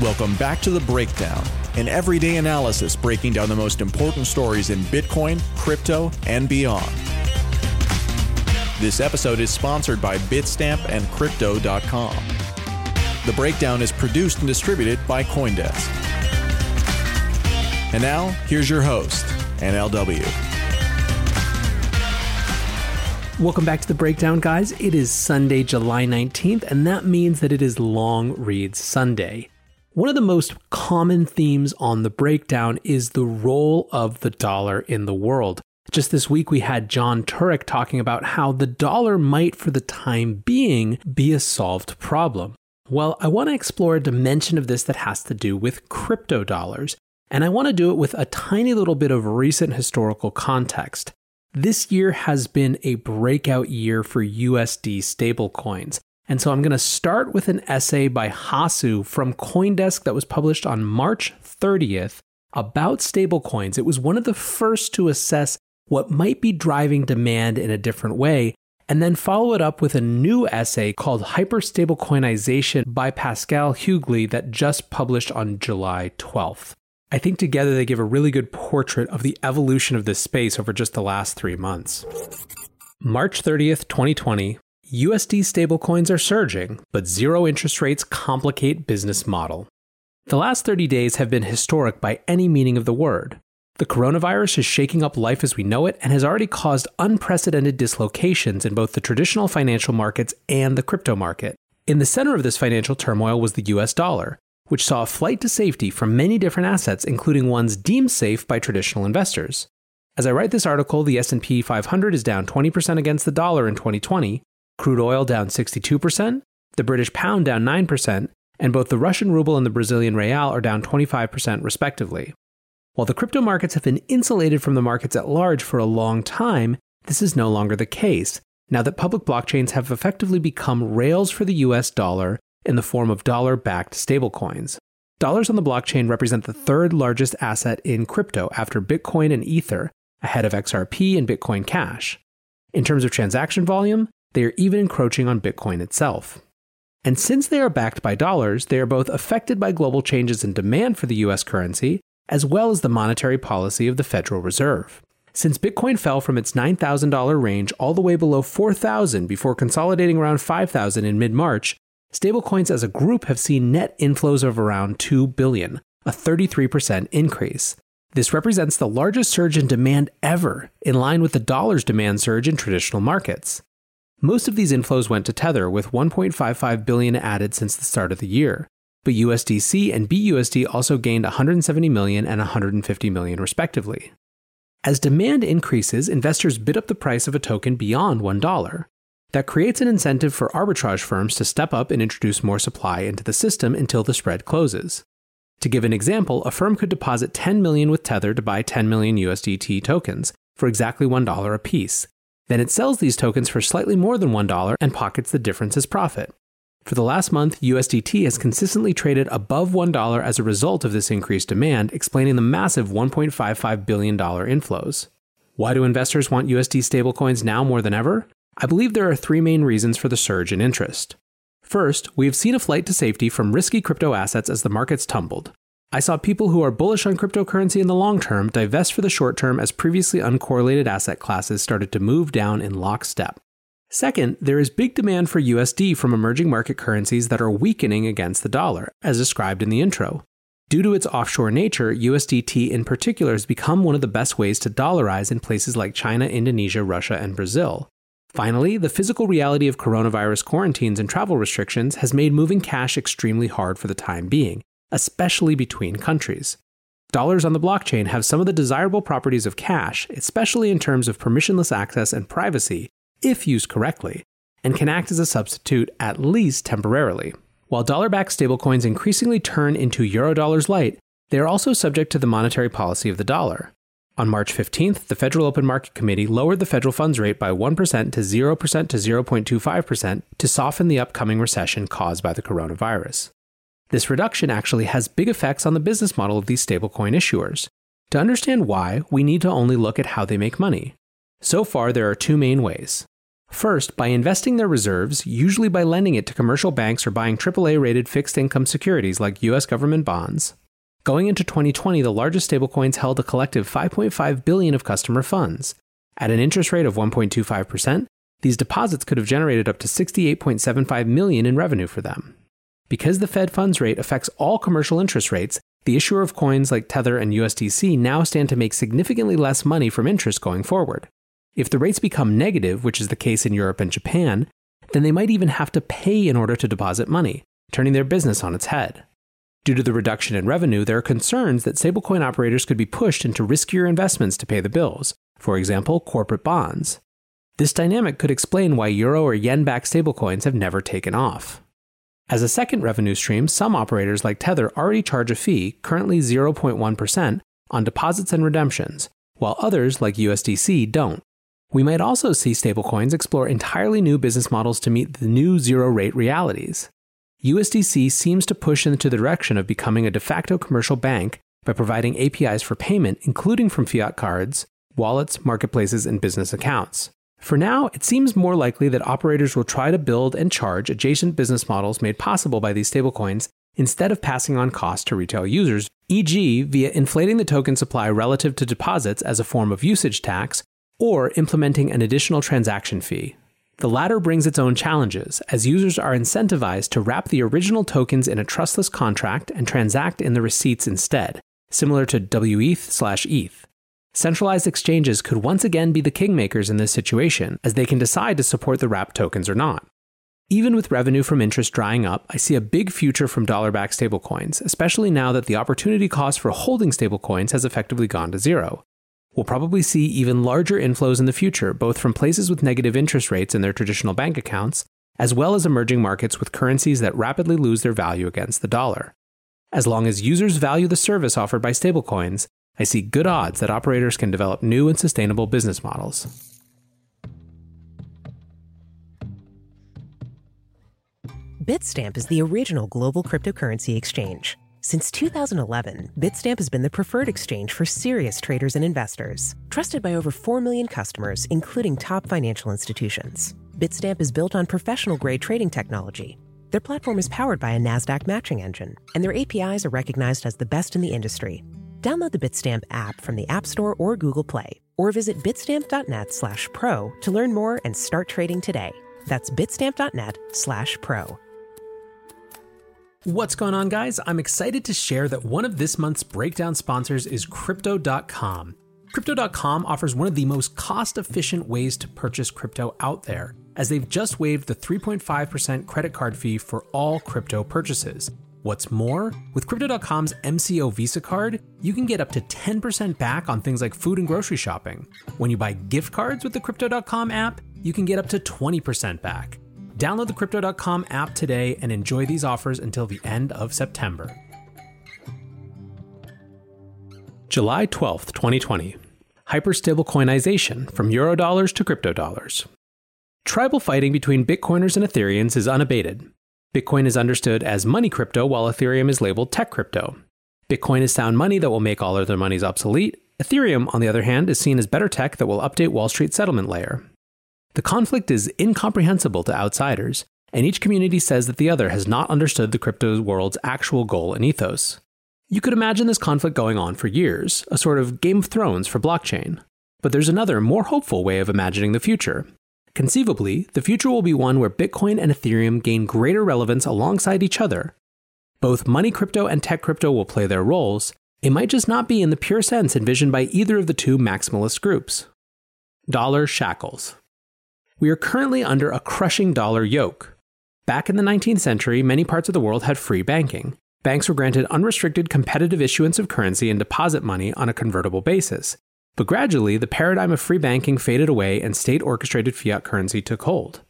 Welcome back to The Breakdown, an everyday analysis breaking down the most important stories in Bitcoin, crypto, and beyond. This episode is sponsored by Bitstamp and Crypto.com. The Breakdown is produced and distributed by Coindesk. And now, here's your host, NLW. Welcome back to the breakdown, guys. It is Sunday, July 19th, and that means that it is Long Read Sunday. One of the most common themes on the breakdown is the role of the dollar in the world. Just this week, we had John Turek talking about how the dollar might, for the time being, be a solved problem. Well, I want to explore a dimension of this that has to do with crypto dollars, and I want to do it with a tiny little bit of recent historical context. This year has been a breakout year for USD stablecoins. And so I'm going to start with an essay by Hasu from Coindesk that was published on March 30th about stablecoins. It was one of the first to assess what might be driving demand in a different way, and then follow it up with a new essay called Hyperstablecoinization by Pascal Hügli that just published on July 12th. I think together they give a really good portrait of the evolution of this space over just the last three months. March 30th, 2020, USD stablecoins are surging, but zero interest rates complicate business model. The last 30 days have been historic by any meaning of the word. The coronavirus is shaking up life as we know it and has already caused unprecedented dislocations in both the traditional financial markets and the crypto market. In the center of this financial turmoil was the US dollar, which saw a flight to safety from many different assets including ones deemed safe by traditional investors. As I write this article, the S&P 500 is down 20% against the dollar in 2020, crude oil down 62%, the British pound down 9%, and both the Russian ruble and the Brazilian real are down 25% respectively. While the crypto markets have been insulated from the markets at large for a long time, this is no longer the case, now that public blockchains have effectively become rails for the US dollar in the form of dollar backed stablecoins. Dollars on the blockchain represent the third largest asset in crypto after Bitcoin and Ether, ahead of XRP and Bitcoin Cash. In terms of transaction volume, they are even encroaching on Bitcoin itself. And since they are backed by dollars, they are both affected by global changes in demand for the US currency, as well as the monetary policy of the Federal Reserve. Since Bitcoin fell from its $9,000 range all the way below 4,000 before consolidating around 5,000 in mid-March, stablecoins as a group have seen net inflows of around 2 billion, a 33% increase. This represents the largest surge in demand ever, in line with the dollar's demand surge in traditional markets. Most of these inflows went to Tether, with 1.55 billion added since the start of the year. But USDC and BUSD also gained 170 million and 150 million respectively. As demand increases, investors bid up the price of a token beyond $1. That creates an incentive for arbitrage firms to step up and introduce more supply into the system until the spread closes. To give an example, a firm could deposit 10 million with Tether to buy 10 million USDT tokens for exactly $1 a piece, then it sells these tokens for slightly more than $1 and pockets the difference as profit. For the last month, USDT has consistently traded above $1 as a result of this increased demand, explaining the massive $1.55 billion inflows. Why do investors want USD stablecoins now more than ever? I believe there are three main reasons for the surge in interest. First, we have seen a flight to safety from risky crypto assets as the markets tumbled. I saw people who are bullish on cryptocurrency in the long term divest for the short term as previously uncorrelated asset classes started to move down in lockstep. Second, there is big demand for USD from emerging market currencies that are weakening against the dollar, as described in the intro. Due to its offshore nature, USDT in particular has become one of the best ways to dollarize in places like China, Indonesia, Russia, and Brazil. Finally, the physical reality of coronavirus quarantines and travel restrictions has made moving cash extremely hard for the time being, especially between countries. Dollars on the blockchain have some of the desirable properties of cash, especially in terms of permissionless access and privacy, if used correctly, and can act as a substitute at least temporarily. While dollar backed stablecoins increasingly turn into Eurodollars light, they are also subject to the monetary policy of the dollar. On March 15th, the Federal Open Market Committee lowered the federal funds rate by 1% to 0% to 0.25% to soften the upcoming recession caused by the coronavirus. This reduction actually has big effects on the business model of these stablecoin issuers. To understand why, we need to only look at how they make money. So far, there are two main ways. First, by investing their reserves, usually by lending it to commercial banks or buying AAA rated fixed income securities like US government bonds. Going into 2020, the largest stablecoins held a collective 5.5 billion of customer funds. At an interest rate of 1.25%, these deposits could have generated up to 68.75 million in revenue for them. Because the Fed funds rate affects all commercial interest rates, the issuer of coins like Tether and USDC now stand to make significantly less money from interest going forward. If the rates become negative, which is the case in Europe and Japan, then they might even have to pay in order to deposit money, turning their business on its head. Due to the reduction in revenue, there are concerns that stablecoin operators could be pushed into riskier investments to pay the bills, for example, corporate bonds. This dynamic could explain why euro or yen backed stablecoins have never taken off. As a second revenue stream, some operators like Tether already charge a fee, currently 0.1%, on deposits and redemptions, while others like USDC don't. We might also see stablecoins explore entirely new business models to meet the new zero rate realities. USDC seems to push into the direction of becoming a de facto commercial bank by providing APIs for payment, including from fiat cards, wallets, marketplaces, and business accounts. For now, it seems more likely that operators will try to build and charge adjacent business models made possible by these stablecoins instead of passing on costs to retail users, e.g., via inflating the token supply relative to deposits as a form of usage tax or implementing an additional transaction fee. The latter brings its own challenges, as users are incentivized to wrap the original tokens in a trustless contract and transact in the receipts instead, similar to WETH/ETH. Centralized exchanges could once again be the kingmakers in this situation, as they can decide to support the wrapped tokens or not. Even with revenue from interest drying up, I see a big future from dollar backed stablecoins, especially now that the opportunity cost for holding stablecoins has effectively gone to zero. We'll probably see even larger inflows in the future, both from places with negative interest rates in their traditional bank accounts, as well as emerging markets with currencies that rapidly lose their value against the dollar. As long as users value the service offered by stablecoins, I see good odds that operators can develop new and sustainable business models. Bitstamp is the original global cryptocurrency exchange. Since 2011, Bitstamp has been the preferred exchange for serious traders and investors, trusted by over 4 million customers, including top financial institutions. Bitstamp is built on professional grade trading technology. Their platform is powered by a NASDAQ matching engine, and their APIs are recognized as the best in the industry. Download the Bitstamp app from the App Store or Google Play, or visit bitstamp.net slash pro to learn more and start trading today. That's bitstamp.net slash pro. What's going on, guys? I'm excited to share that one of this month's breakdown sponsors is Crypto.com. Crypto.com offers one of the most cost efficient ways to purchase crypto out there, as they've just waived the 3.5% credit card fee for all crypto purchases. What's more, with Crypto.com's MCO Visa card, you can get up to 10% back on things like food and grocery shopping. When you buy gift cards with the Crypto.com app, you can get up to 20% back. Download the Crypto.com app today and enjoy these offers until the end of September. July 12th, 2020. Hyperstablecoinization from Eurodollars to crypto dollars. Tribal fighting between Bitcoiners and Ethereans is unabated. Bitcoin is understood as money crypto, while Ethereum is labeled tech crypto. Bitcoin is sound money that will make all other monies obsolete. Ethereum, on the other hand, is seen as better tech that will update Wall Street settlement layer. The conflict is incomprehensible to outsiders, and each community says that the other has not understood the crypto world's actual goal and ethos. You could imagine this conflict going on for years, a sort of Game of Thrones for blockchain. But there's another, more hopeful way of imagining the future. Conceivably, the future will be one where Bitcoin and Ethereum gain greater relevance alongside each other. Both money crypto and tech crypto will play their roles. It might just not be in the pure sense envisioned by either of the two maximalist groups. Dollar shackles. We are currently under a crushing dollar yoke. Back in the 19th century, many parts of the world had free banking. Banks were granted unrestricted competitive issuance of currency and deposit money on a convertible basis. But gradually, the paradigm of free banking faded away and state orchestrated fiat currency took hold.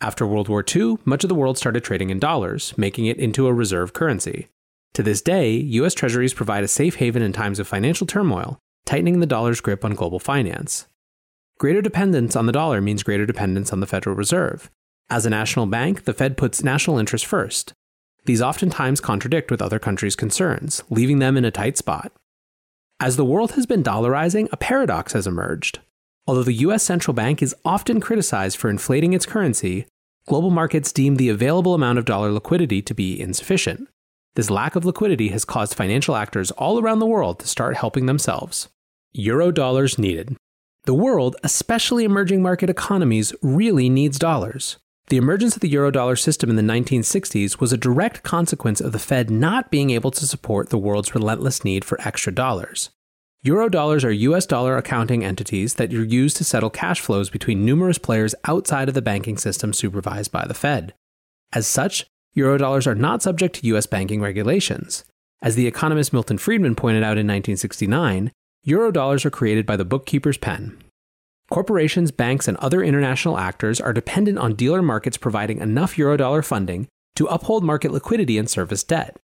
After World War II, much of the world started trading in dollars, making it into a reserve currency. To this day, US Treasuries provide a safe haven in times of financial turmoil, tightening the dollar's grip on global finance. Greater dependence on the dollar means greater dependence on the Federal Reserve. As a national bank, the Fed puts national interest first. These oftentimes contradict with other countries' concerns, leaving them in a tight spot. As the world has been dollarizing, a paradox has emerged. Although the US central bank is often criticized for inflating its currency, global markets deem the available amount of dollar liquidity to be insufficient. This lack of liquidity has caused financial actors all around the world to start helping themselves. Euro dollars needed. The world, especially emerging market economies, really needs dollars. The emergence of the eurodollar system in the 1960s was a direct consequence of the Fed not being able to support the world's relentless need for extra dollars. Eurodollars are US dollar accounting entities that are used to settle cash flows between numerous players outside of the banking system supervised by the Fed. As such, Eurodollars are not subject to US banking regulations. As the economist Milton Friedman pointed out in 1969, Eurodollars are created by the bookkeeper's pen. Corporations, banks, and other international actors are dependent on dealer markets providing enough eurodollar funding to uphold market liquidity and service debt.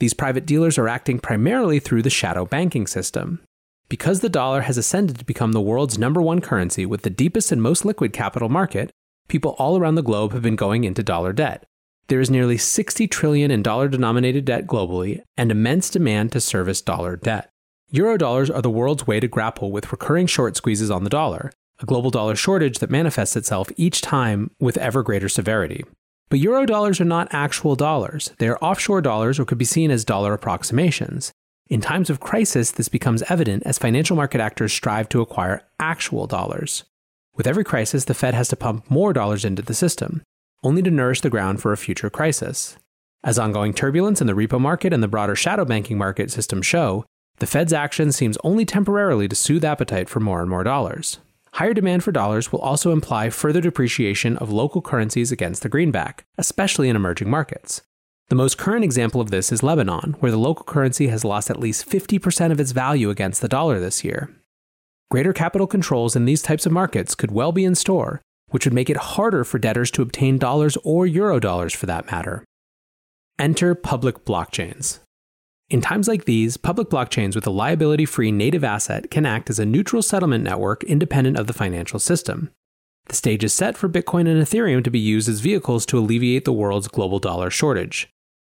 These private dealers are acting primarily through the shadow banking system. Because the dollar has ascended to become the world's number one currency with the deepest and most liquid capital market, people all around the globe have been going into dollar debt. There is nearly 60 trillion in dollar denominated debt globally and immense demand to service dollar debt. Eurodollars are the world's way to grapple with recurring short squeezes on the dollar, a global dollar shortage that manifests itself each time with ever greater severity. But eurodollars are not actual dollars. They are offshore dollars or could be seen as dollar approximations. In times of crisis, this becomes evident as financial market actors strive to acquire actual dollars. With every crisis, the Fed has to pump more dollars into the system, only to nourish the ground for a future crisis. As ongoing turbulence in the repo market and the broader shadow banking market system show, the Fed's action seems only temporarily to soothe appetite for more and more dollars. Higher demand for dollars will also imply further depreciation of local currencies against the greenback, especially in emerging markets. The most current example of this is Lebanon, where the local currency has lost at least 50% of its value against the dollar this year. Greater capital controls in these types of markets could well be in store, which would make it harder for debtors to obtain dollars or euro dollars for that matter. Enter public blockchains. In times like these, public blockchains with a liability free native asset can act as a neutral settlement network independent of the financial system. The stage is set for Bitcoin and Ethereum to be used as vehicles to alleviate the world's global dollar shortage.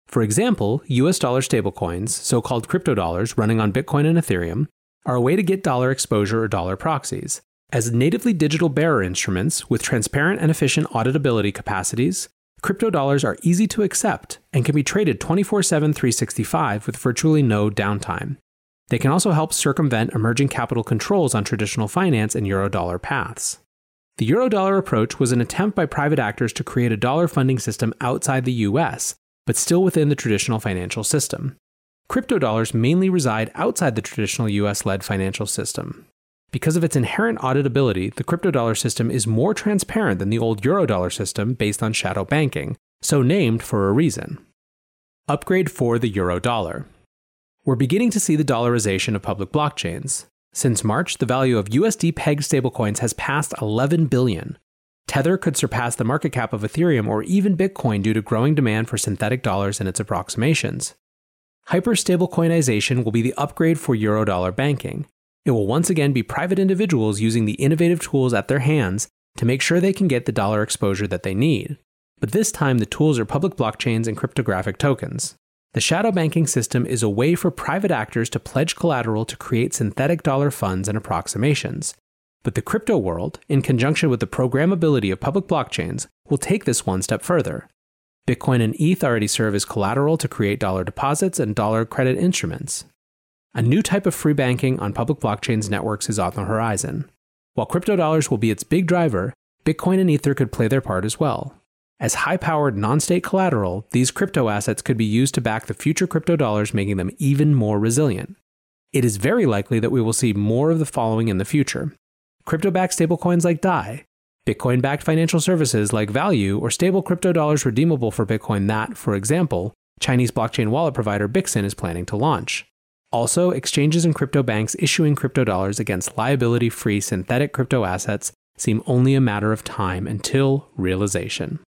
For example, US dollar stablecoins, so called crypto dollars running on Bitcoin and Ethereum, are a way to get dollar exposure or dollar proxies. As natively digital bearer instruments with transparent and efficient auditability capacities, crypto dollars are easy to accept and can be traded 24 7 365 with virtually no downtime. They can also help circumvent emerging capital controls on traditional finance and eurodollar paths. The eurodollar approach was an attempt by private actors to create a dollar funding system outside the US, but still within the traditional financial system. Crypto dollars mainly reside outside the traditional US led financial system. Because of its inherent auditability, the crypto dollar system is more transparent than the old eurodollar system based on shadow banking, so named for a reason. Upgrade for the eurodollar. We're beginning to see the dollarization of public blockchains. Since March, the value of USD pegged stablecoins has passed 11 billion. Tether could surpass the market cap of Ethereum or even Bitcoin due to growing demand for synthetic dollars and its approximations. Hyper stablecoinization will be the upgrade for eurodollar banking. It will once again be private individuals using the innovative tools at their hands to make sure they can get the dollar exposure that they need. But this time, the tools are public blockchains and cryptographic tokens. The shadow banking system is a way for private actors to pledge collateral to create synthetic dollar funds and approximations. But the crypto world, in conjunction with the programmability of public blockchains, will take this one step further. Bitcoin and ETH already serve as collateral to create dollar deposits and dollar credit instruments. A new type of free banking on public blockchains networks is on the horizon. While crypto dollars will be its big driver, Bitcoin and Ether could play their part as well. As high powered non state collateral, these crypto assets could be used to back the future crypto dollars, making them even more resilient. It is very likely that we will see more of the following in the future crypto backed stablecoins like DAI, Bitcoin backed financial services like Value, or stable crypto dollars redeemable for Bitcoin that, for example, Chinese blockchain wallet provider Bixin is planning to launch. Also, exchanges and crypto banks issuing crypto dollars against liability free synthetic crypto assets seem only a matter of time until realization.